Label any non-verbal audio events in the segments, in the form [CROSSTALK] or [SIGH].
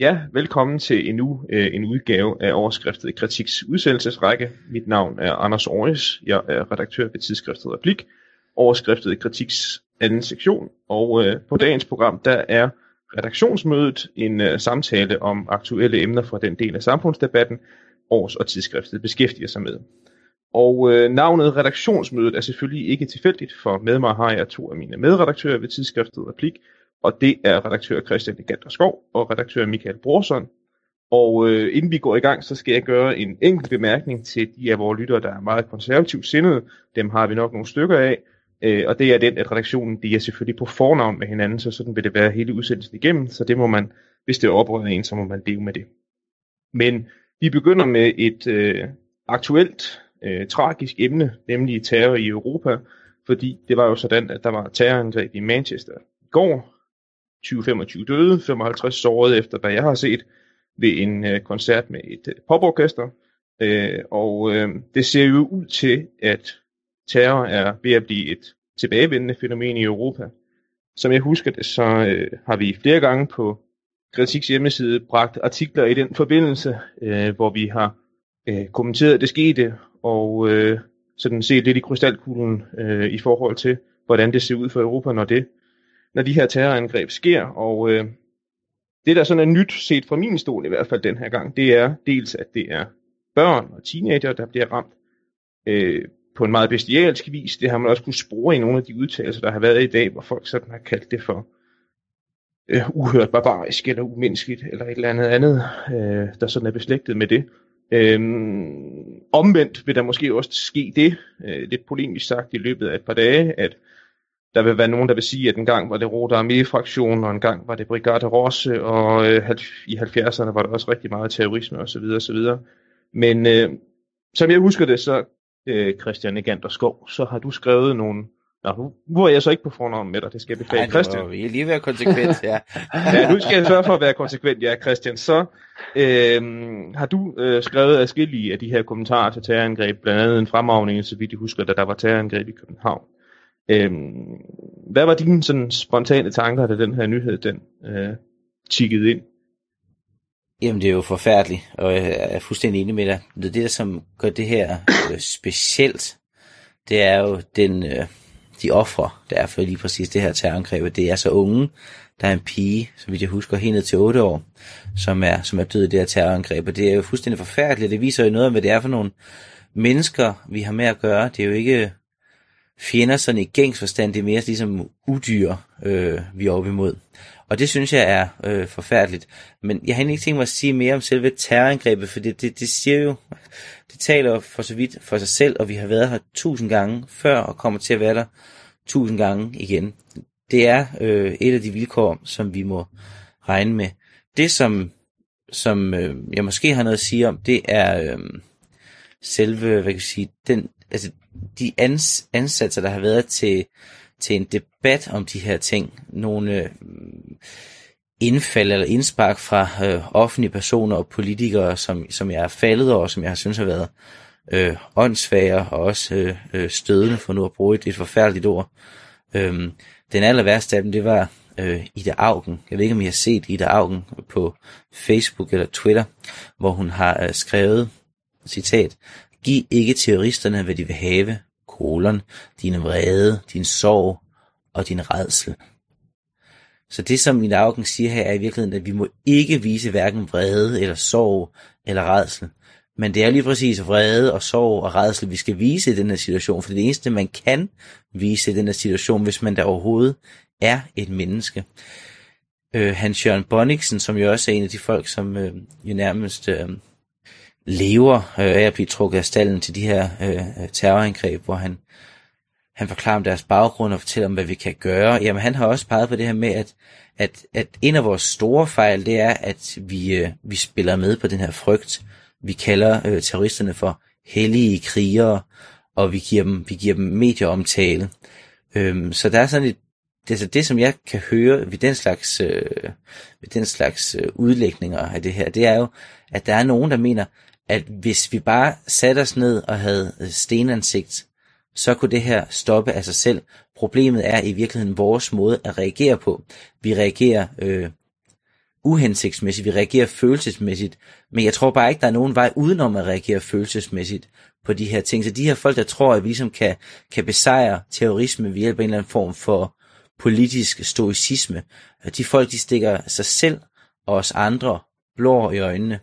Ja, velkommen til endnu øh, en udgave af overskriftet Kritiks udsendelsesrække. Mit navn er Anders Aarhus. Jeg er redaktør ved tidsskriftet Replik. Overskriftet Kritiks anden sektion. Og øh, på dagens program, der er redaktionsmødet en øh, samtale om aktuelle emner fra den del af samfundsdebatten, års og tidsskriftet beskæftiger sig med. Og øh, navnet redaktionsmødet er selvfølgelig ikke tilfældigt, for med mig har jeg to af mine medredaktører ved tidsskriftet Replik, og det er redaktør Christian Legander Skov og redaktør Michael Brorson. Og øh, inden vi går i gang, så skal jeg gøre en enkelt bemærkning til de af vores lyttere, der er meget konservativt sindede. Dem har vi nok nogle stykker af. Øh, og det er den, at redaktionen de er selvfølgelig på fornavn med hinanden, så sådan vil det være hele udsendelsen igennem. Så det må man, hvis det oprører en, så må man leve med det. Men vi begynder med et øh, aktuelt, øh, tragisk emne, nemlig terror i Europa. Fordi det var jo sådan, at der var terrorangreb i Manchester i går, 20-25 døde, 55 sårede efter, hvad jeg har set, ved en øh, koncert med et øh, poporkester. Øh, og øh, det ser jo ud til, at terror er ved at blive et tilbagevendende fænomen i Europa. Som jeg husker det, så øh, har vi flere gange på Kritiks hjemmeside bragt artikler i den forbindelse, øh, hvor vi har øh, kommenteret det skete, og øh, sådan set lidt i krystalkuglen øh, i forhold til, hvordan det ser ud for Europa, når det når de her terrorangreb sker. Og øh, det, der sådan er nyt set fra min stol i hvert fald den her gang, det er dels, at det er børn og teenager, der bliver ramt øh, på en meget bestialsk vis. Det har man også kunne spore i nogle af de udtalelser, der har været i dag, hvor folk sådan har kaldt det for øh, uhørt barbarisk eller umenneskeligt, eller et eller andet andet, øh, der sådan er beslægtet med det. Øhm, omvendt vil der måske også ske det, øh, lidt polemisk sagt i løbet af et par dage, at der vil være nogen, der vil sige, at en gang var det Rote Armee-fraktion, og en gang var det Brigade Rosse, og øh, i 70'erne var der også rigtig meget terrorisme osv. osv. Men øh, som jeg husker det, så øh, Christian Egander Skov, så har du skrevet nogle Nå, nu, nu er jeg så ikke på fornavn med dig, det skal jeg beklage. Christian. Vi lige være konsekvent, ja. [LAUGHS] ja, nu skal jeg sørge for at være konsekvent, ja, Christian. Så øh, har du øh, skrevet adskillige af de her kommentarer til terrorangreb, blandt andet en fremavning, så vidt jeg husker, da der var terrorangreb i København. Øhm, hvad var dine sådan spontane tanker, da den her nyhed den øh, tikkede ind? Jamen det er jo forfærdeligt, og jeg er fuldstændig enig med dig. Det, det der som gør det her øh, specielt, det er jo den, øh, de ofre, der er for lige præcis det her terrorangreb. Det er så unge. Der er en pige, som jeg husker, helt ned til 8 år, som er, som er død i det her terrorangreb. Og det er jo fuldstændig forfærdeligt. Det viser jo noget om, hvad det er for nogle mennesker, vi har med at gøre. Det er jo ikke fjender sådan i gængs forstand, det er mere ligesom udyr, øh, vi er oppe imod. Og det synes jeg er øh, forfærdeligt. Men jeg har ikke tænkt mig at sige mere om selve terrorangrebet, for det, det, det siger jo, det taler for så vidt for sig selv, og vi har været her tusind gange før, og kommer til at være der tusind gange igen. Det er øh, et af de vilkår, som vi må regne med. Det, som, som øh, jeg måske har noget at sige om, det er øh, selve, hvad kan jeg sige, den, altså de ans, ansatser, der har været til, til en debat om de her ting, nogle øh, indfald eller indspark fra øh, offentlige personer og politikere, som, som jeg er faldet over, som jeg synes har været øh, åndssvage og også øh, øh, stødende, for nu at bruge et, et forfærdeligt ord. Øh, den aller værste af dem, det var øh, Ida Augen. Jeg ved ikke, om I har set Ida Augen på Facebook eller Twitter, hvor hun har øh, skrevet, citat, Giv ikke terroristerne, hvad de vil have, kolon, din vrede, din sorg og din redsel. Så det, som min Augen siger her, er i virkeligheden, at vi må ikke vise hverken vrede eller sorg eller redsel. Men det er lige præcis vrede og sorg og redsel, vi skal vise i den her situation, for det er det eneste, man kan vise i den her situation, hvis man der overhovedet er et menneske. Øh, Hans Jørgen Bonniksen, som jo også er en af de folk, som øh, jo nærmest øh, lever øh, af at blive trukket af stallen til de her øh, terrorangreb, hvor han, han forklarer om deres baggrund og fortæller om, hvad vi kan gøre. Jamen han har også peget på det her med, at, at, at en af vores store fejl, det er, at vi, øh, vi spiller med på den her frygt. Vi kalder øh, terroristerne for hellige krigere, og vi giver dem, vi giver dem medieomtale. Øhm, så der er sådan et, det, altså det, som jeg kan høre ved den slags, øh, ved den slags øh, udlægninger af det her, det er jo, at der er nogen, der mener, at hvis vi bare satte os ned og havde øh, stenansigt, så kunne det her stoppe af sig selv. Problemet er i virkeligheden vores måde at reagere på. Vi reagerer øh, uhensigtsmæssigt, vi reagerer følelsesmæssigt, men jeg tror bare ikke, der er nogen vej udenom at reagere følelsesmæssigt på de her ting. Så de her folk, der tror, at vi ligesom kan, kan besejre terrorisme ved hjælp af en eller anden form for politisk stoicisme, de folk, de stikker sig selv og os andre blå i øjnene.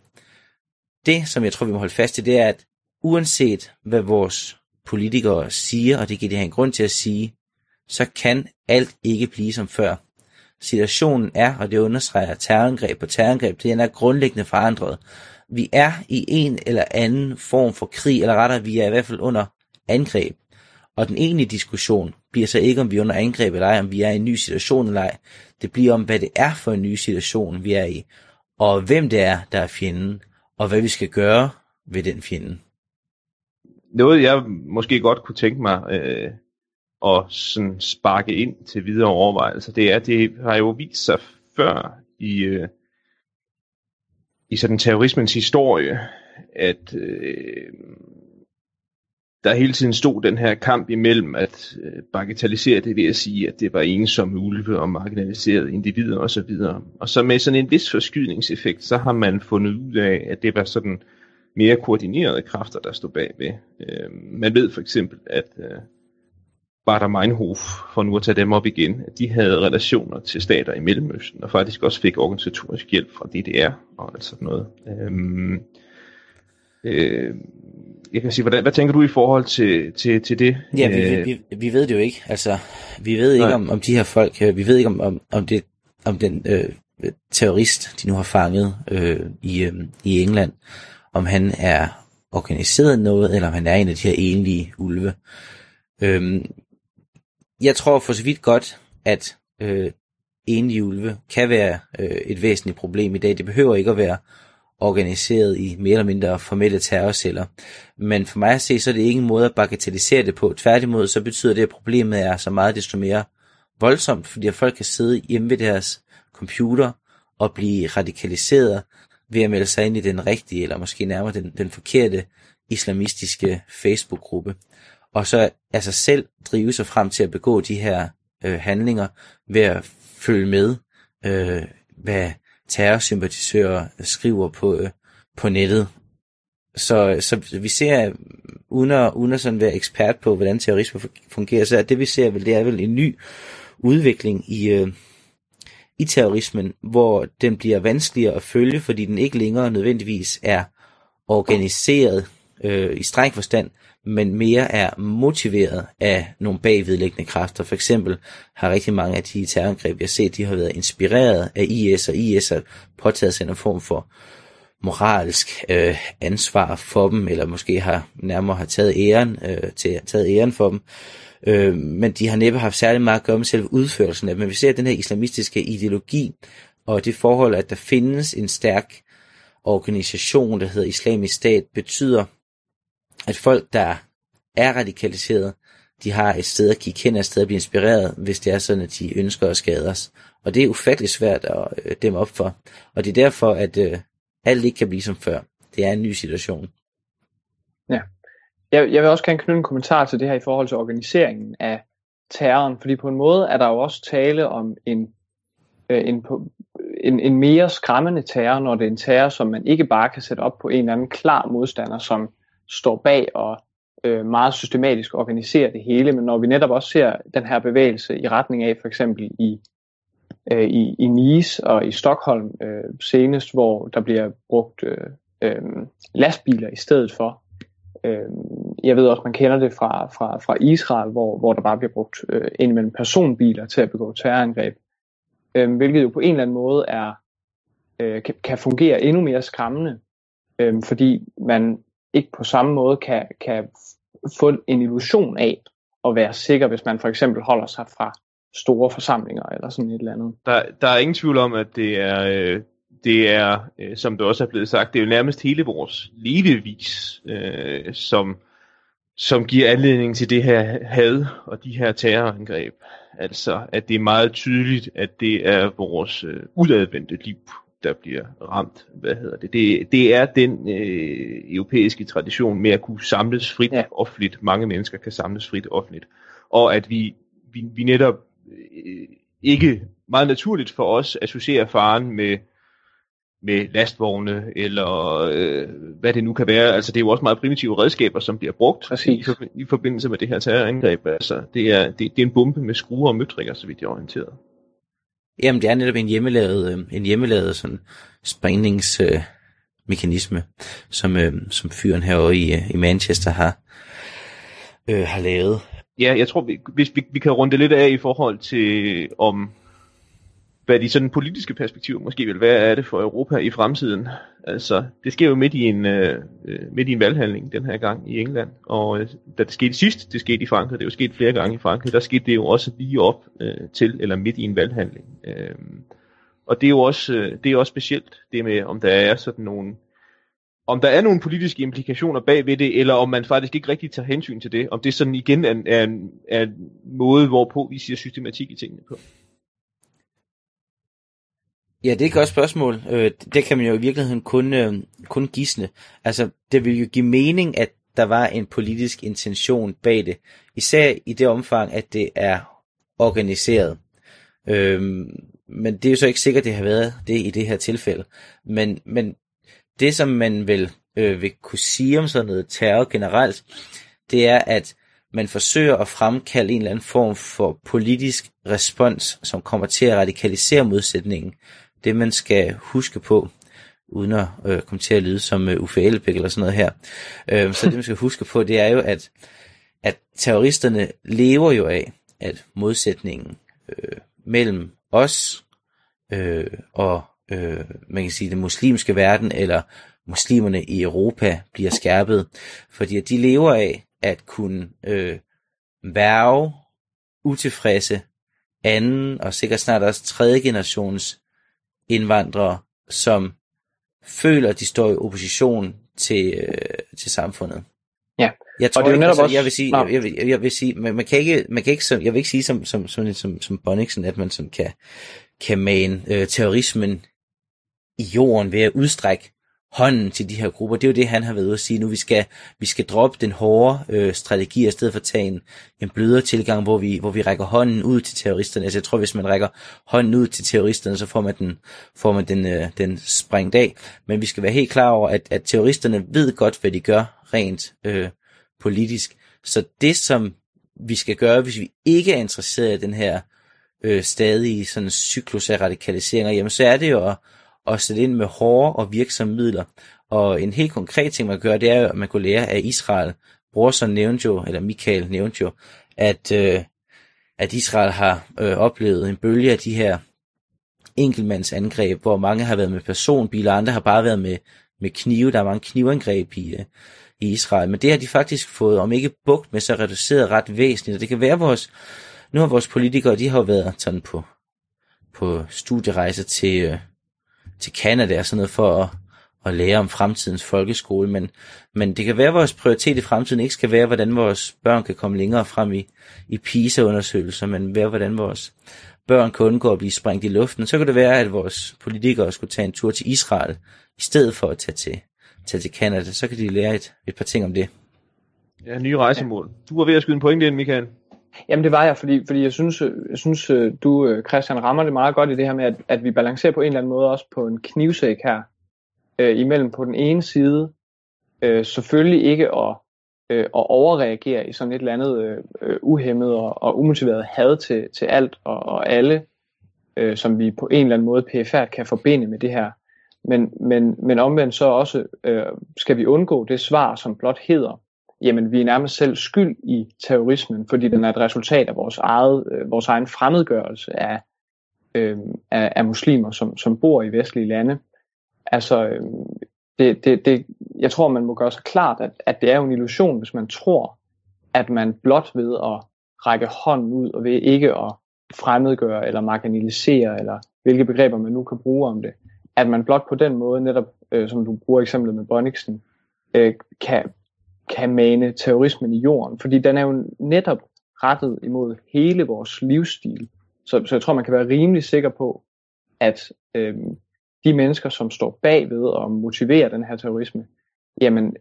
Det, som jeg tror, vi må holde fast i, det er, at uanset hvad vores politikere siger, og det giver det her en grund til at sige, så kan alt ikke blive som før. Situationen er, og det understreger terrorangreb på terrorangreb, det er grundlæggende forandret. Vi er i en eller anden form for krig, eller rettere, vi er i hvert fald under angreb. Og den egentlige diskussion bliver så ikke, om vi er under angreb eller ej, om vi er i en ny situation eller ej. Det bliver om, hvad det er for en ny situation, vi er i, og hvem det er, der er fjenden, og hvad vi skal gøre ved den fjende. Noget, jeg måske godt kunne tænke mig øh, at sådan sparke ind til videre overvejelser, det er, at det har jo vist sig før i, øh, i sådan terrorismens historie, at øh, der hele tiden stod den her kamp imellem at øh, bagatellisere det ved at sige, at det var ensomme ulve og marginaliserede individer osv. Og, og så med sådan en vis forskydningseffekt, så har man fundet ud af, at det var sådan mere koordinerede kræfter, der stod bagved. Øh, man ved for eksempel, at øh, Bader Meinhof, for nu at tage dem op igen, at de havde relationer til stater i Mellemøsten, og faktisk også fik organisatorisk hjælp fra DDR og alt sådan noget. Øh, øh, jeg kan sige, hvordan, hvad tænker du i forhold til, til, til det? Ja, vi, vi, vi, vi ved det jo ikke. Altså, vi ved ikke om, om de her folk, øh, vi ved ikke om, om, om, det, om den øh, terrorist, de nu har fanget øh, i, øh, i England, om han er organiseret noget, eller om han er en af de her enlige ulve. Øhm, jeg tror for så vidt godt, at øh, enlige ulve kan være øh, et væsentligt problem i dag. Det behøver ikke at være organiseret i mere eller mindre formelle terrorceller. Men for mig at se, så er det ikke en måde at bagatellisere det på. Tværtimod, så betyder det, at problemet er så meget desto mere voldsomt, fordi at folk kan sidde hjemme ved deres computer og blive radikaliseret ved at melde sig ind i den rigtige, eller måske nærmere den, den forkerte islamistiske Facebook-gruppe. Og så altså selv drive sig frem til at begå de her øh, handlinger ved at følge med, øh, hvad terrorsympatisører skriver på, øh, på nettet. Så, så vi ser, uden at, uden at sådan være ekspert på, hvordan terrorisme fungerer, så er det vi ser, vel, det er vel en ny udvikling i, øh, i terrorismen, hvor den bliver vanskeligere at følge, fordi den ikke længere nødvendigvis er organiseret øh, i streng forstand, men mere er motiveret af nogle bagvedliggende kræfter. For eksempel har rigtig mange af de terrorangreb, vi har set, de har været inspireret af IS, og IS har påtaget sig en form for moralsk øh, ansvar for dem, eller måske har nærmere har taget æren, øh, til, taget æren for dem. Øh, men de har næppe haft særlig meget at gøre med selve udførelsen af Men vi ser den her islamistiske ideologi, og det forhold, at der findes en stærk organisation, der hedder islamisk stat, betyder, at folk, der er radikaliseret, de har et sted at kigge hen, et sted at blive inspireret, hvis det er sådan, at de ønsker at skade os. Og det er ufattelig svært at øh, dem op for. Og det er derfor, at øh, alt ikke kan blive som før. Det er en ny situation. Ja. Jeg, jeg vil også gerne knytte en kommentar til det her i forhold til organiseringen af terroren, fordi på en måde er der jo også tale om en, øh, en, en, en mere skræmmende terror, når det er en terror, som man ikke bare kan sætte op på en eller anden klar modstander, som står bag og øh, meget systematisk organiserer det hele, men når vi netop også ser den her bevægelse i retning af for eksempel i, øh, i, i Nice og i Stockholm øh, senest, hvor der bliver brugt øh, øh, lastbiler i stedet for. Øh, jeg ved også, man kender det fra, fra, fra Israel, hvor, hvor der bare bliver brugt øh, indimellem personbiler til at begå terrorangreb, øh, hvilket jo på en eller anden måde er øh, kan, kan fungere endnu mere skræmmende, øh, fordi man ikke på samme måde kan, kan få en illusion af at være sikker, hvis man for eksempel holder sig fra store forsamlinger eller sådan et eller andet. Der, der er ingen tvivl om, at det er, øh, det er øh, som det også er blevet sagt, det er jo nærmest hele vores levevis, øh, som, som giver anledning til det her had og de her terrorangreb. Altså, at det er meget tydeligt, at det er vores øh, udadvendte liv, der bliver ramt. Hvad hedder det? Det, det er den øh, europæiske tradition med at kunne samles frit ja. offentligt. Mange mennesker kan samles frit offentligt. Og at vi, vi, vi netop øh, ikke meget naturligt for os associerer faren med med lastvogne, eller øh, hvad det nu kan være. Altså det er jo også meget primitive redskaber, som bliver brugt i, i forbindelse med det her terrorangreb. Altså det er, det, det er en bombe med skruer og møtrikker, så vidt jeg er orienteret. Jamen det er netop en hjemmelavet, øh, en hjemmelavet sådan sprængningsmekanisme, øh, som, øh, som fyren herovre i, øh, i Manchester har, øh, har lavet. Ja, jeg tror, vi, hvis vi, vi kan runde lidt af i forhold til, om hvad de sådan politiske perspektiver måske vil være af det for Europa i fremtiden. Altså, det sker jo midt i en, øh, øh, midt i en valghandling den her gang i England, og øh, da det skete sidst, det skete i Frankrig, det er jo sket flere gange i Frankrig, der skete det jo også lige op øh, til, eller midt i en valghandling. Øh, og det er jo også, øh, det er også specielt, det med, om der er sådan nogle, om der er nogle politiske implikationer bag ved det, eller om man faktisk ikke rigtig tager hensyn til det, om det sådan igen er, er, er en måde, hvorpå vi siger systematik i tingene på. Ja, det er et godt spørgsmål. Øh, det kan man jo i virkeligheden kun, øh, kun gisne. Altså, det vil jo give mening, at der var en politisk intention bag det. Især i det omfang, at det er organiseret. Øhm, men det er jo så ikke sikkert, at det har været det i det her tilfælde. Men, men det, som man vil, øh, vil kunne sige om sådan noget terror generelt, det er, at man forsøger at fremkalde en eller anden form for politisk respons, som kommer til at radikalisere modsætningen det man skal huske på, uden at øh, komme til at lyde som øh, Uffe Elbæk eller sådan noget her. Øh, så det man skal [LAUGHS] huske på, det er jo, at, at terroristerne lever jo af, at modsætningen øh, mellem os øh, og øh, man kan sige den muslimske verden eller muslimerne i Europa bliver skærpet, fordi at de lever af at kunne øh, værve utilfredse anden og sikkert snart også tredje generations indvandrere, som føler, at de står i opposition til, øh, til samfundet. Ja. Jeg tror og det er ikke, altså, også... jeg vil sige, jeg, jeg, jeg, jeg vil sige, man, man kan ikke, man kan ikke, som, jeg vil ikke sige som, som, som, som, som Bonniksen, at man sådan kan, kan mane øh, terrorismen i jorden ved at udstrække hånden til de her grupper. Det er jo det, han har været ude at sige nu. Vi skal, vi skal droppe den hårde øh, strategi, i stedet for at tage en, en blødere tilgang, hvor vi, hvor vi rækker hånden ud til terroristerne. Altså jeg tror, hvis man rækker hånden ud til terroristerne, så får man den, får man den, øh, den sprængt af. Men vi skal være helt klar over, at, at terroristerne ved godt, hvad de gør rent øh, politisk. Så det, som vi skal gøre, hvis vi ikke er interesseret i den her øh, stadige sådan cyklus af radikaliseringer, jamen så er det jo at at sætte ind med hårde og virksomme midler. Og en helt konkret ting, man gør, det er at man kunne lære af Israel. Brorson nævnte jo, eller Michael nævnte jo, at, øh, at Israel har øh, oplevet en bølge af de her enkeltmandsangreb, hvor mange har været med personbiler, andre har bare været med, med knive. Der er mange knivangreb i, øh, i Israel. Men det har de faktisk fået, om ikke bugt med, så reduceret ret væsentligt. Og det kan være vores, nu har vores politikere, de har været sådan på, på studierejser til, øh, til Canada og sådan noget for at, at lære om fremtidens folkeskole, men, men det kan være, at vores prioritet i fremtiden ikke skal være, hvordan vores børn kan komme længere frem i, i PISA-undersøgelser, men være, hvordan vores børn kan undgå at blive sprængt i luften. Så kan det være, at vores politikere skulle tage en tur til Israel, i stedet for at tage til, tage til Canada. Så kan de lære et, et par ting om det. Ja, nye rejsemål. Du var ved at skyde en pointe ind, Michael. Jamen det var jeg, fordi, fordi jeg synes, øh, jeg synes øh, du, øh, Christian, rammer det meget godt i det her med, at, at vi balancerer på en eller anden måde også på en knivsæk her, øh, imellem på den ene side, øh, selvfølgelig ikke at, øh, at overreagere i sådan et eller andet øh, uhemmet og, og umotiveret had til, til alt og, og alle, øh, som vi på en eller anden måde PFR kan forbinde med det her. Men, men, men omvendt så også øh, skal vi undgå det svar, som blot hedder, jamen vi er nærmest selv skyld i terrorismen, fordi den er et resultat af vores, eget, øh, vores egen fremmedgørelse af, øh, af, af muslimer, som, som bor i vestlige lande. Altså, øh, det, det, det, jeg tror, man må gøre sig klart, at, at det er en illusion, hvis man tror, at man blot ved at række hånden ud, og ved ikke at fremmedgøre eller marginalisere, eller hvilke begreber man nu kan bruge om det, at man blot på den måde, netop øh, som du bruger eksemplet med Bonniksen, øh, kan kan mane terrorismen i jorden, fordi den er jo netop rettet imod hele vores livsstil. Så, så jeg tror, man kan være rimelig sikker på, at øh, de mennesker, som står bagved og motiverer den her terrorisme, jamen,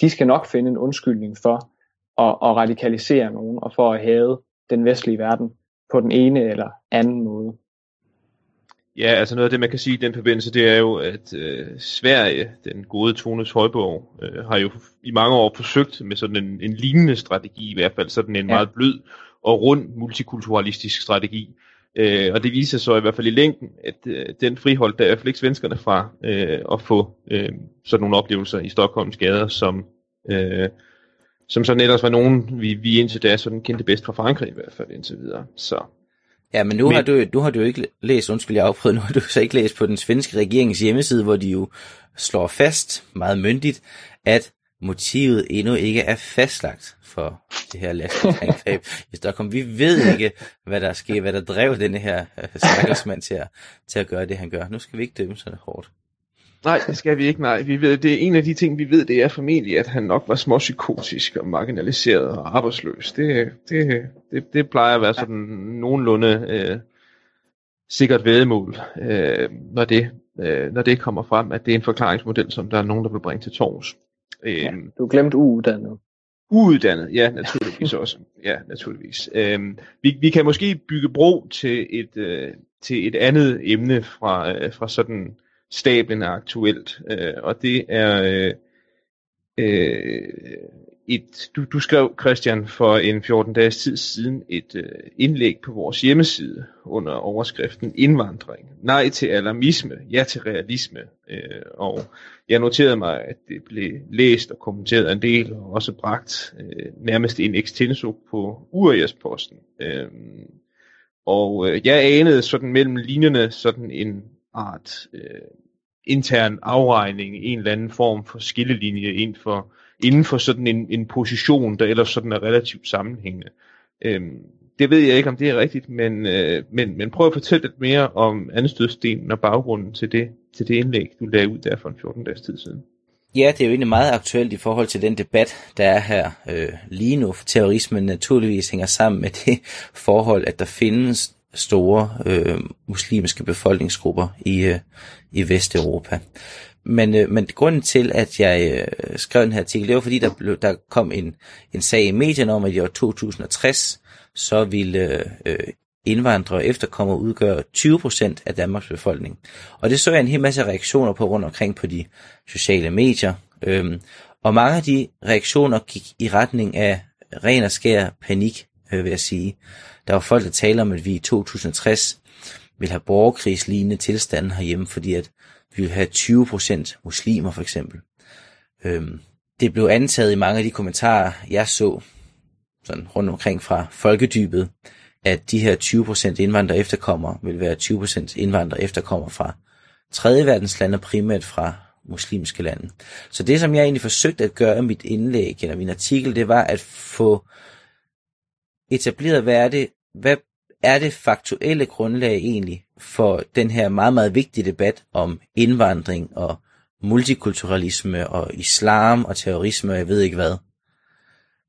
de skal nok finde en undskyldning for at, at radikalisere nogen og for at have den vestlige verden på den ene eller anden måde. Ja, altså noget af det, man kan sige i den forbindelse, det er jo, at øh, Sverige, den gode Tones Højborg, øh, har jo i mange år forsøgt med sådan en, en lignende strategi, i hvert fald sådan en ja. meget blød og rund multikulturalistisk strategi. Øh, og det viser så i hvert fald i længden, at øh, den friholdt der i hvert fald ikke svenskerne fra øh, at få øh, sådan nogle oplevelser i Stockholms gader, som, øh, som sådan ellers var nogen, vi, vi indtil da sådan kendte bedst fra Frankrig i hvert fald indtil videre. Så Ja, men nu, men... Har du, nu har du jo ikke læst, undskyld jeg afprøvet, nu har du så ikke læst på den svenske regerings hjemmeside, hvor de jo slår fast, meget myndigt, at motivet endnu ikke er fastlagt for det her lastbilsangreb [LAUGHS] i Stockholm. Vi ved ikke, hvad der sker, hvad der drev denne her uh, til at, til at gøre det, han gør. Nu skal vi ikke dømme så hårdt. Nej, det skal vi ikke, nej. Vi ved, det er en af de ting, vi ved, det er formentlig, at han nok var småpsykotisk og marginaliseret og arbejdsløs. Det, det, det, det plejer at være sådan nogenlunde øh, sikkert vedmål, øh, når, det, øh, når det kommer frem, at det er en forklaringsmodel, som der er nogen, der vil bringe til tors. Øh, ja, du glemt uuddannet. Uuddannet, ja, naturligvis [LAUGHS] også. Ja, naturligvis. Øh, vi, vi kan måske bygge bro til et, øh, til et andet emne fra, øh, fra sådan stablen er aktuelt, øh, og det er øh, øh, et, du, du skrev, Christian, for en 14 dages tid siden et øh, indlæg på vores hjemmeside under overskriften Indvandring. Nej til alarmisme, ja til realisme. Øh, og jeg noterede mig, at det blev læst og kommenteret en del, og også bragt øh, nærmest en extenso på Urias-posten. Øh, og øh, jeg anede sådan mellem linjerne sådan en art øh, intern afregning, en eller anden form for skillelinje ind for, inden for sådan en, en position, der ellers sådan er relativt sammenhængende. Øhm, det ved jeg ikke, om det er rigtigt, men, øh, men, men prøv at fortælle lidt mere om anstødstenen og baggrunden til det, til det indlæg, du lagde ud der for en 14 dages tid siden. Ja, det er jo egentlig meget aktuelt i forhold til den debat, der er her øh, lige nu. Terrorismen naturligvis hænger sammen med det forhold, at der findes store øh, muslimske befolkningsgrupper i, øh, i Vesteuropa. Men, øh, men grunden til, at jeg øh, skrev den her artikel, det var fordi, der, blev, der kom en, en sag i medierne om, at i år 2060, så ville øh, indvandrere og efterkommere udgøre 20% af Danmarks befolkning. Og det så jeg en hel masse reaktioner på rundt omkring på de sociale medier. Øhm, og mange af de reaktioner gik i retning af ren og skær panik, øh, vil jeg sige. Der var folk, der taler om, at vi i 2060 vil have borgerkrigslignende tilstande herhjemme, fordi at vi vil have 20% muslimer for eksempel. Øhm, det blev antaget i mange af de kommentarer, jeg så sådan rundt omkring fra folkedybet, at de her 20% indvandrere efterkommer vil være 20% indvandrere efterkommer fra tredje verdens lande, primært fra muslimske lande. Så det, som jeg egentlig forsøgte at gøre i mit indlæg, eller min artikel, det var at få etableret, hvad er det, hvad er det faktuelle grundlag egentlig for den her meget, meget vigtige debat om indvandring og multikulturalisme og islam og terrorisme og jeg ved ikke hvad.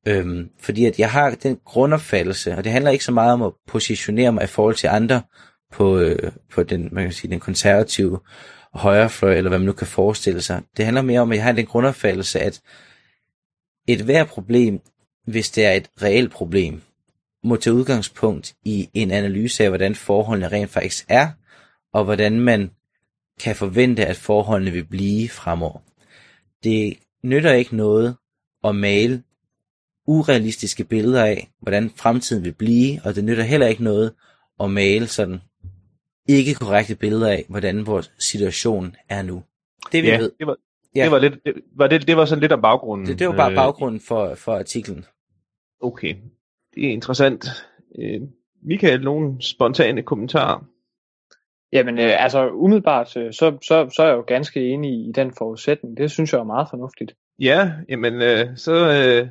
Øhm, fordi at jeg har den grundopfattelse, og det handler ikke så meget om at positionere mig i forhold til andre på, øh, på den, man kan sige, den konservative højrefløj, eller hvad man nu kan forestille sig. Det handler mere om, at jeg har den grundopfattelse, at et hver problem, hvis det er et reelt problem, må tage udgangspunkt i en analyse af, hvordan forholdene rent faktisk er, og hvordan man kan forvente, at forholdene vil blive fremover. Det nytter ikke noget at male urealistiske billeder af, hvordan fremtiden vil blive, og det nytter heller ikke noget at male sådan ikke korrekte billeder af, hvordan vores situation er nu. Det vi ja, ved. Det var, ja. det var, lidt, det, var det, det var sådan lidt om baggrunden. Det, det var bare øh, baggrunden for, for artiklen. Okay, det er interessant. Øh, Michael, nogle spontane kommentarer? Jamen, øh, altså umiddelbart, øh, så, så, så er jeg jo ganske enig i den forudsætning. Det synes jeg er meget fornuftigt. Ja, jamen, øh, så øh,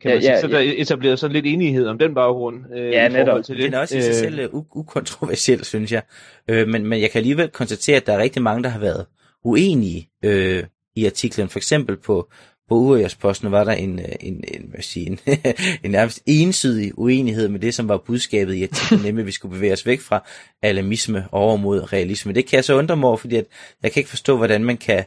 kan ja, man sige, ja, så der ja. etableret sådan lidt enighed om den baggrund. Øh, ja, netop. Til det. Den er også i sig selv øh, ukontroversiel, synes jeg. Øh, men, men jeg kan alligevel konstatere, at der er rigtig mange, der har været uenige øh, i artiklen. For eksempel på på Uriasposten var der en, øh, en, en, hvad sige, [LAUGHS] en, en nærmest ensidig uenighed med det, som var budskabet i artiklen, [LAUGHS] nemlig at vi skulle bevæge os væk fra alarmisme over mod realisme. Det kan jeg så undre mig over, fordi at jeg kan ikke forstå, hvordan man kan,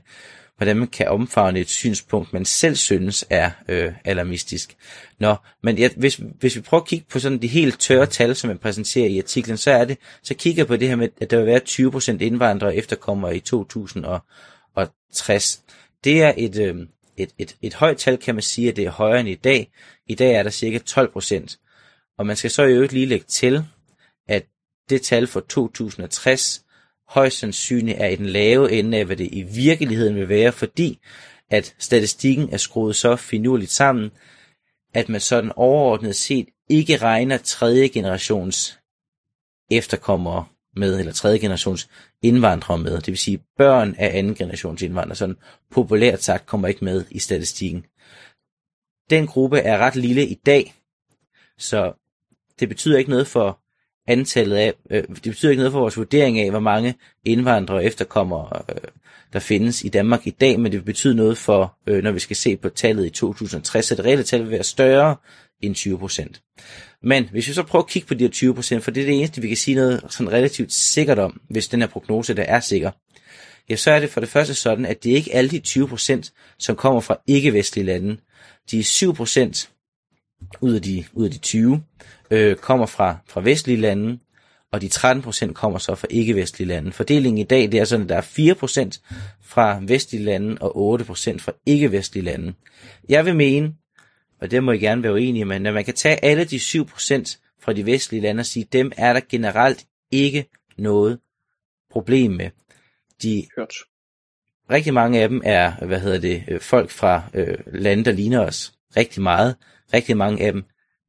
hvordan man kan omfavne et synspunkt, man selv synes er øh, alarmistisk. Nå, men ja, hvis, hvis vi prøver at kigge på sådan de helt tørre tal, som man præsenterer i artiklen, så er det, så kigger jeg på det her med, at der vil være 20% indvandrere og efterkommere i 2060. Det er et, øh, et, et, et højt tal, kan man sige, at det er højere end i dag. I dag er der cirka 12%. Og man skal så i øvrigt lige lægge til, at det tal for 2060 højst sandsynligt er i den lave ende af, hvad det i virkeligheden vil være, fordi at statistikken er skruet så finurligt sammen, at man sådan overordnet set ikke regner tredje generations efterkommere med, eller tredje generations indvandrere med. Det vil sige, børn af anden generations indvandrere, sådan populært sagt, kommer ikke med i statistikken. Den gruppe er ret lille i dag, så det betyder ikke noget for antallet af, øh, det betyder ikke noget for vores vurdering af, hvor mange indvandrere og efterkommere, øh, der findes i Danmark i dag, men det vil betyde noget for, øh, når vi skal se på tallet i 2060, så det reelle tal vil være større end 20 procent. Men hvis vi så prøver at kigge på de her 20%, for det er det eneste, vi kan sige noget sådan relativt sikkert om, hvis den her prognose der er sikker, ja, så er det for det første sådan, at det er ikke alle de 20%, som kommer fra ikke-vestlige lande. De 7% ud af de, ud af de 20, øh, kommer fra, fra vestlige lande, og de 13% kommer så fra ikke-vestlige lande. Fordelingen i dag det er sådan, at der er 4% fra vestlige lande og 8% fra ikke-vestlige lande. Jeg vil mene, og det må I gerne være uenige med, at man kan tage alle de 7% fra de vestlige lande og sige, dem er der generelt ikke noget problem med. De, Hørt. rigtig mange af dem er, hvad hedder det, øh, folk fra øh, lande, der ligner os rigtig meget. Rigtig mange af dem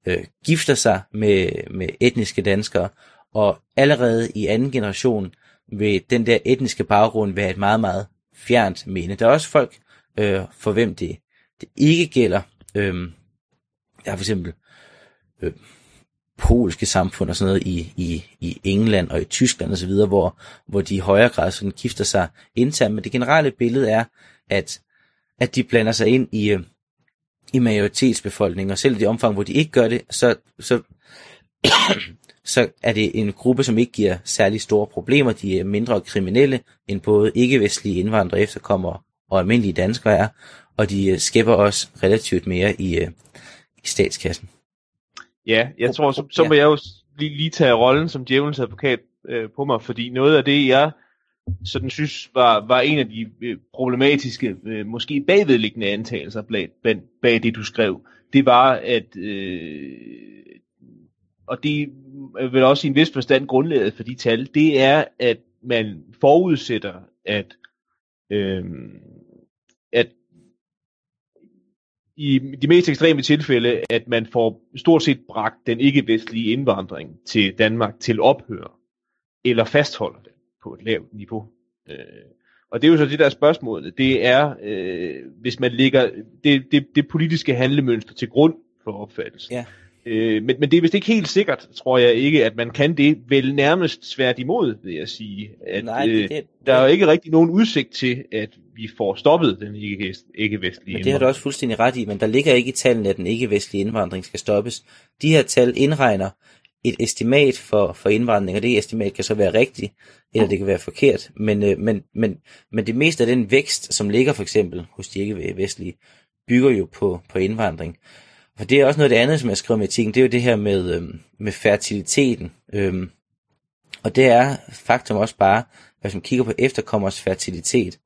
øh, gifter sig med, med etniske danskere, og allerede i anden generation vil den der etniske baggrund være et meget, meget fjernt mene. Der er også folk, øh, for hvem det, det ikke gælder. Øhm, jeg har for eksempel øh, polske samfund og sådan noget i, i, i England og i Tyskland osv., hvor, hvor de i højere grad sådan gifter sig internt. Men det generelle billede er, at, at de blander sig ind i, øh, i majoritetsbefolkningen, og selv i det omfang, hvor de ikke gør det, så, så, [COUGHS] så er det en gruppe, som ikke giver særlig store problemer. De er mindre kriminelle end både ikke-vestlige indvandrere, efterkommere og almindelige danskere er, og de øh, skæber også relativt mere i, øh, i statskassen. Ja, jeg tror, så, så må jeg jo lige, lige tage rollen som djævelens advokat øh, på mig, fordi noget af det, jeg sådan synes var, var en af de øh, problematiske, øh, måske bagvedliggende antagelser bag, bag, bag det, du skrev, det var, at, øh, og det er vel også i en vis forstand grundlaget for de tal, det er, at man forudsætter, at, øh, at i de mest ekstreme tilfælde, at man får stort set bragt den ikke-vestlige indvandring til Danmark til ophør, eller fastholder den på et lavt niveau. Øh, og det er jo så det der spørgsmål, det er, øh, hvis man lægger det, det, det politiske handlemønster til grund for opfattelsen. Ja. Øh, men, men det er vist ikke helt sikkert, tror jeg ikke, at man kan det vel nærmest svært imod, vil jeg sige. At, Nej, det, det, øh, der er jo ikke rigtig nogen udsigt til, at vi får stoppet den ikke, ikke-vestlige Men det har du også fuldstændig ret i, men der ligger ikke i tallene, at den ikke-vestlige indvandring skal stoppes. De her tal indregner et estimat for, for indvandring, og det estimat kan så være rigtigt, eller det kan være forkert, men, øh, men, men, men det meste af den vækst, som ligger for eksempel hos de ikke-vestlige, bygger jo på, på indvandring. For det er også noget af det andet, som jeg skriver med etikken, det er jo det her med, øhm, med fertiliteten. Øhm, og det er faktum også bare, hvis man kigger på efterkommers fertilitet,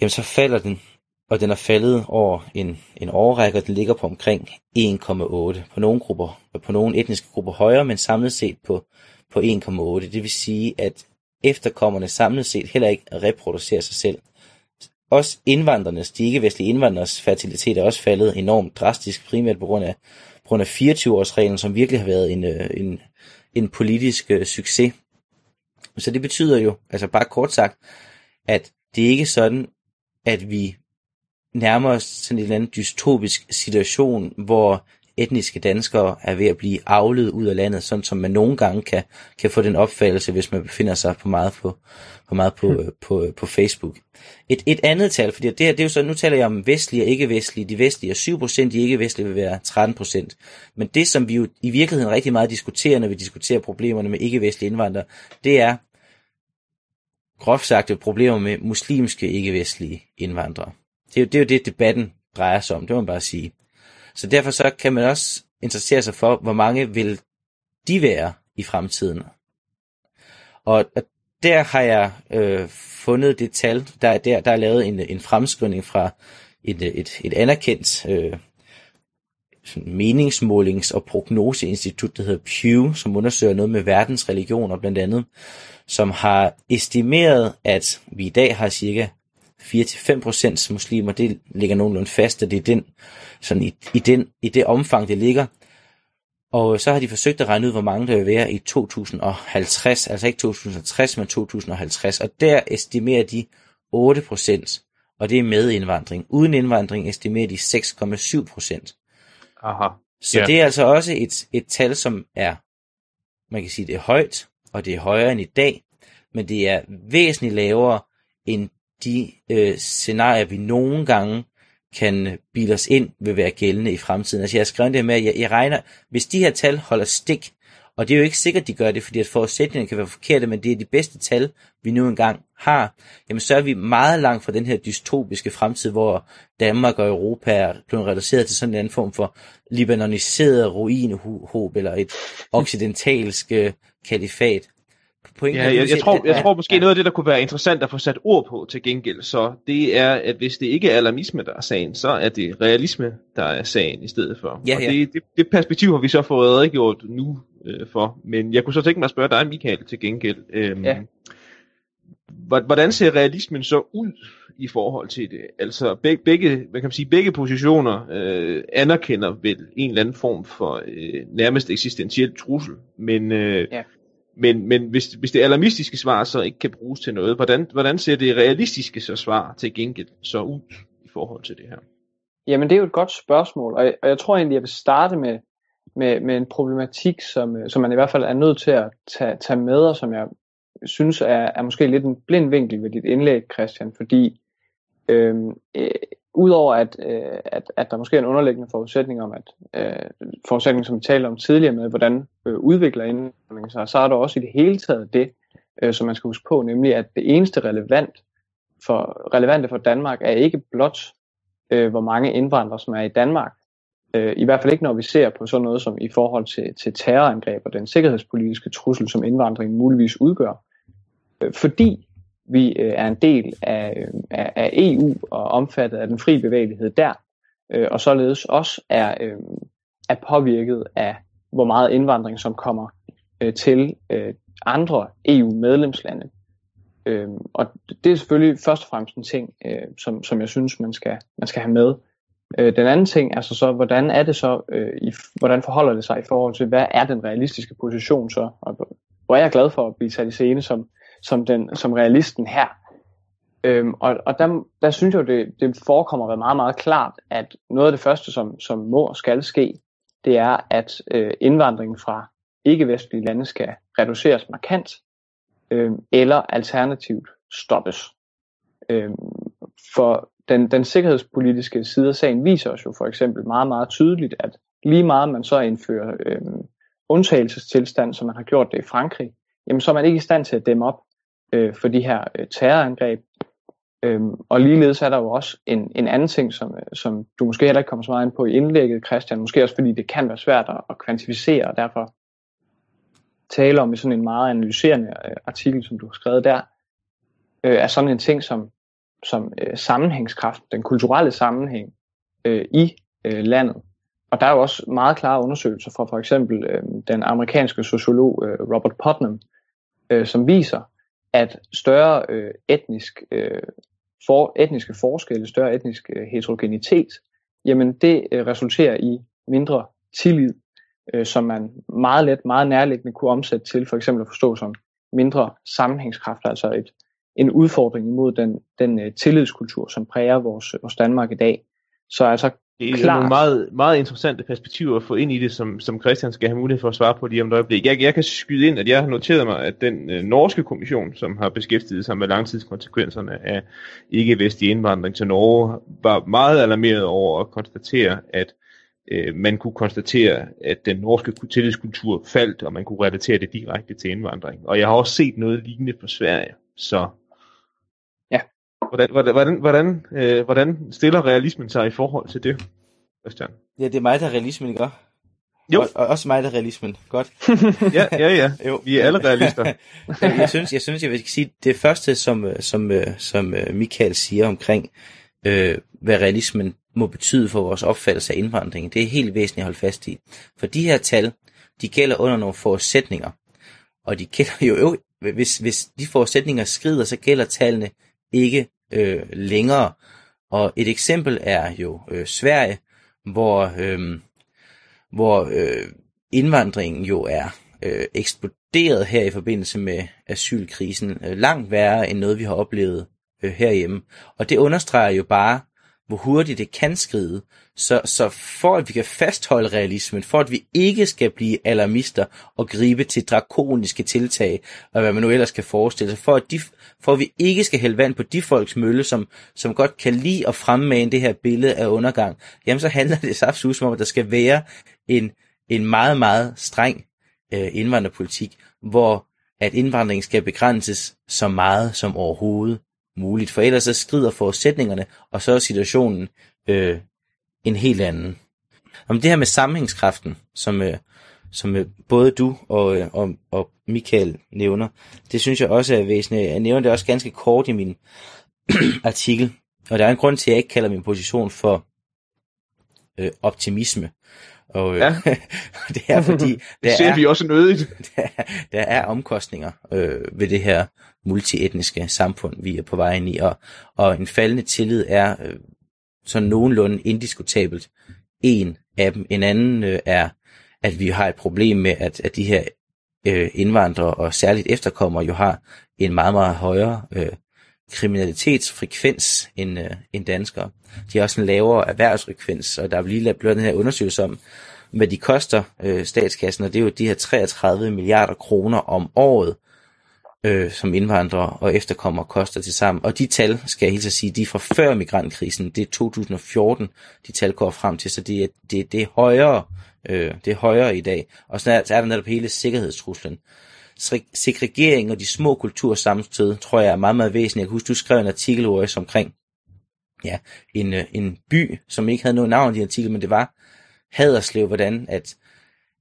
jamen så falder den, og den er faldet over en, en årrække, og den ligger på omkring 1,8. På nogle grupper, på nogle etniske grupper højere, men samlet set på, på 1,8. Det vil sige, at efterkommerne samlet set heller ikke reproducerer sig selv. Også indvandrernes, de ikke-vestlige indvandrers fertilitet er også faldet enormt drastisk, primært på grund af, på grund af 24-årsreglen, som virkelig har været en, øh, en, en politisk øh, succes. Så det betyder jo, altså bare kort sagt, at det er ikke sådan, at vi nærmer os sådan en eller anden dystopisk situation, hvor etniske danskere er ved at blive afledt ud af landet, sådan som man nogle gange kan, kan få den opfattelse, hvis man befinder sig på meget på, på, meget på, hmm. på, på Facebook. Et, et andet tal, fordi det, her, det er jo så, nu taler jeg om vestlige og ikke-vestlige. De vestlige er 7%, de ikke-vestlige vil være 13%. Men det, som vi jo i virkeligheden rigtig meget diskuterer, når vi diskuterer problemerne med ikke-vestlige indvandrere, det er, groft sagt problemer med muslimske ikke-vestlige indvandrere. Det er, jo, det er jo det, debatten drejer sig om, det må man bare sige. Så derfor så kan man også interessere sig for, hvor mange vil de være i fremtiden. Og, og der har jeg øh, fundet det tal, der, der, der er lavet en, en fremskrivning fra et, et, et anerkendt øh, meningsmålings- og prognoseinstitut, der hedder Pew, som undersøger noget med verdens religioner blandt andet, som har estimeret, at vi i dag har cirka 4-5% muslimer, det ligger nogenlunde fast, og det er den, sådan i, i, den, i det omfang, det ligger. Og så har de forsøgt at regne ud, hvor mange der vil være i 2050, altså ikke 2060, men 2050, og der estimerer de 8%, og det er med indvandring. Uden indvandring estimerer de 6,7%. Aha. Så Ja. det er altså også et, et tal, som er, man kan sige, det er højt, og det er højere end i dag, men det er væsentligt lavere end de øh, scenarier, vi nogle gange kan bilde os ind, vil være gældende i fremtiden. Altså jeg har skrevet det her med, at jeg, jeg regner, hvis de her tal holder stik, og det er jo ikke sikkert, de gør det, fordi at forudsætningerne kan være forkerte, men det er de bedste tal, vi nu engang har, jamen så er vi meget langt fra den her dystopiske fremtid, hvor Danmark og Europa er blevet reduceret til sådan en anden form for libanoniseret ruinhåb, eller et [LAUGHS] occidentalsk øh, kalifat. Pointen Ja, jeg, jeg, set, tror, jeg tror måske ja. noget af det, der kunne være interessant at få sat ord på til gengæld, så det er, at hvis det ikke er alarmisme, der er sagen, så er det realisme, der er sagen i stedet for. Ja, og ja. Det, det, det perspektiv har vi så fået redegjort nu øh, for, men jeg kunne så tænke mig at spørge dig, Michael, til gengæld. Øhm, Ja. hvor- Hvordan ser realismen så ud i forhold til det? Altså begge, begge, hvad kan man sige, begge positioner øh, anerkender vel en eller anden form for øh, nærmest eksistentiel trussel, men, øh, Ja men, men hvis, hvis det alarmistiske svar så ikke kan bruges til noget, hvordan, hvordan ser det realistiske så svar til gengæld så ud i forhold til det her? Jamen, det er jo et godt spørgsmål, og jeg, og jeg tror egentlig, jeg vil starte med, med, med en problematik, som, som man i hvert fald er nødt til at tage, tage med, og som jeg synes er, er måske lidt en blind vinkel ved dit indlæg, Christian, fordi øhm, udover at, øh, at, at der måske er en underliggende forudsætning om, at øh, forudsætning, som vi talte om tidligere med, hvordan øh, udvikler indvandringen sig, så er der også i det hele taget det, øh, som man skal huske på, nemlig at det eneste relevant for, relevante for Danmark er ikke blot øh, hvor mange indvandrere, som er i Danmark. Øh, I hvert fald ikke, når vi ser på sådan noget som i forhold til, til terrorangreb og den sikkerhedspolitiske trussel, som indvandringen muligvis udgør. Øh, fordi vi øh, er en del af, øh, af, af EU og omfattet af den fri bevægelighed der, øh, og således også er, øh, er påvirket af, hvor meget indvandring, som kommer øh, til øh, andre EU-medlemslande. Øh, og det er selvfølgelig først og fremmest en ting, øh, som, som jeg synes, man skal, man skal have med. Øh, den anden ting er så, så hvordan er det så, øh, i, hvordan forholder det sig i forhold til, hvad er den realistiske position så? Og hvor er jeg glad for at blive sat i scene som, som, den, som realisten her. Øhm, og og der, der synes jeg jo, det, det forekommer at være meget, meget klart, at noget af det første, som, som må og skal ske, det er, at øh, indvandringen fra ikke-vestlige lande skal reduceres markant, øh, eller alternativt stoppes. Øh, for den, den sikkerhedspolitiske side af sagen viser os jo for eksempel meget, meget tydeligt, at lige meget man så indfører øh, undtagelsestilstand, som man har gjort det i Frankrig, jamen så er man ikke i stand til at dæmme op øh, for de her øh, terrorangreb. Øhm, og ligeledes er der jo også en, en anden ting, som, øh, som du måske heller ikke kommer så meget ind på i indlægget, Christian, måske også fordi det kan være svært at, at kvantificere, og derfor tale om i sådan en meget analyserende øh, artikel, som du har skrevet der, øh, er sådan en ting som, som øh, sammenhængskraft, den kulturelle sammenhæng øh, i øh, landet. Og der er jo også meget klare undersøgelser fra for eksempel øh, den amerikanske sociolog øh, Robert Putnam, øh, som viser, at større øh, etnisk, øh, for, etniske forskelle, større etnisk øh, heterogenitet, jamen det øh, resulterer i mindre tillid, øh, som man meget let, meget nærliggende kunne omsætte til for eksempel at forstå som mindre sammenhængskraft, altså et, en udfordring imod den, den øh, tillidskultur, som præger vores, øh, vores Danmark i dag. Så altså det er Klart. nogle meget, meget interessante perspektiver at få ind i det, som, som Christian skal have mulighed for at svare på lige om et øjeblik. Jeg, jeg kan skyde ind, at jeg har noteret mig, at den øh, norske kommission, som har beskæftiget sig med langtidskonsekvenserne af ikke-vestlig indvandring til Norge, var meget alarmeret over at konstatere, at øh, man kunne konstatere, at den norske tillidskultur faldt, og man kunne relatere det direkte til indvandring. Og jeg har også set noget lignende på Sverige. Så Hvordan, hvordan, hvordan, øh, hvordan stiller realismen sig i forhold til det, Christian? Ja, det er mig, der er realismen, ikke? Jo. Og, og også mig, der er realismen. Godt. [LAUGHS] Ja, ja, ja. Jo. Vi er alle realister. [LAUGHS] jeg synes, jeg synes, jeg vil sige, det første, som, som, øh, som øh, Michael siger omkring, øh, hvad realismen må betyde for vores opfattelse af indvandring, det er helt væsentligt at holde fast i. For de her tal, de gælder under nogle forudsætninger. Og de gælder jo, jo hvis, hvis de forudsætninger skrider, så gælder tallene ikke øh, længere. Og et eksempel er jo øh, Sverige, hvor, øh, hvor øh, indvandringen jo er øh, eksploderet her i forbindelse med asylkrisen. Øh, langt værre end noget, vi har oplevet øh, herhjemme. Og det understreger jo bare, hvor hurtigt det kan skride. Så, så for at vi kan fastholde realismen, for at vi ikke skal blive alarmister og gribe til drakoniske tiltag, og hvad man nu ellers kan forestille sig, for at, de, for at vi ikke skal hælde vand på de folks mølle, som, som godt kan lide at fremmane det her billede af undergang, jamen så handler det absolut om, at der skal være en, en meget, meget streng øh, indvandrerpolitik, hvor at indvandringen skal begrænses så meget som overhovedet muligt, for ellers så skrider forudsætningerne, og så er situationen øh, en helt anden. Om det her med sammenhængskraften, som, øh, som øh, både du og, øh, og, og Michael nævner, det synes jeg også er væsentligt. Jeg nævner det også ganske kort i min [CLEARS THROAT] artikel, og der er en grund til, at jeg ikke kalder min position for øh, optimisme. Og øh, Ja. [LAUGHS] det er fordi, Det [LAUGHS] der ser er, vi også nødigt. [LAUGHS] der, der er omkostninger øh, ved det her multietniske samfund, vi er på vej ind i, og, og en faldende tillid er øh, sådan nogenlunde indiskutabelt en af dem. En anden øh, er, at vi har et problem med, at, at de her øh, indvandrere og særligt efterkommere jo har en meget, meget højere øh, kriminalitetsfrekvens end, øh, end danskere. De har også en lavere erhvervsfrekvens, og der er lige lavet den her undersøgelse om, hvad de koster øh, statskassen, og det er jo de her 33 milliarder kroner om året, øh, som indvandrere og efterkommere koster til sammen. Og de tal, skal jeg helt sige, de er fra før migrantkrisen. Det er 2014, de tal går frem til, så det er, det, det er højere øh, det er højere i dag. Og så er, så er der netop hele sikkerhedstruslen. Segregering og de små kultursammenstød, tror jeg er meget, meget væsentligt. Jeg kan huske, du skrev en artikel Boris, omkring ja, en, øh, en by, som ikke havde noget navn i artiklen, men det var Haderslev, hvordan at,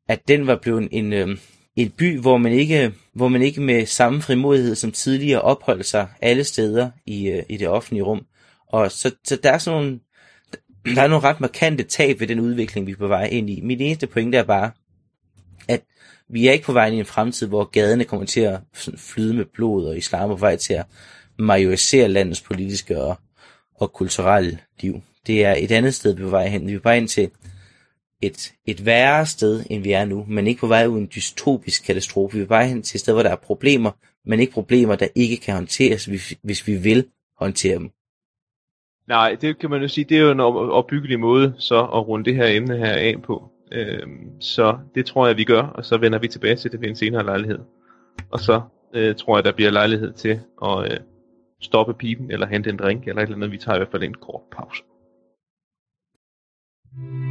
at den var blevet en, øh, en by, hvor man, ikke, hvor man ikke med samme frimodighed som tidligere opholdt sig alle steder i, øh, i det offentlige rum. Og så, så der er sådan nogle, der er nogle ret markante tab ved den udvikling, vi er på vej ind i. Mit eneste pointe er bare, at vi er ikke på vej ind i en fremtid, hvor gaderne kommer til at flyde med blod, og islam er på vej til at majorisere landets politiske og, og kulturelle liv. Det er et andet sted, vi er på vej hen. Vi er på vej ind til et, et værre sted, end vi er nu, men ikke på vej ud i en dystopisk katastrofe. Vi er på vej hen til et sted, hvor der er problemer, men ikke problemer, der ikke kan håndteres, hvis, hvis vi vil håndtere dem. Nej, det kan man jo sige, det er jo en opbyggelig måde så at runde det her emne her af på. Øh, så det tror jeg, vi gør, og så vender vi tilbage til det ved en senere lejlighed. Og så øh, tror jeg, der bliver lejlighed til at øh, stoppe pipen, eller hente en drink, eller et eller andet. Vi tager i hvert fald en kort pause. Mm.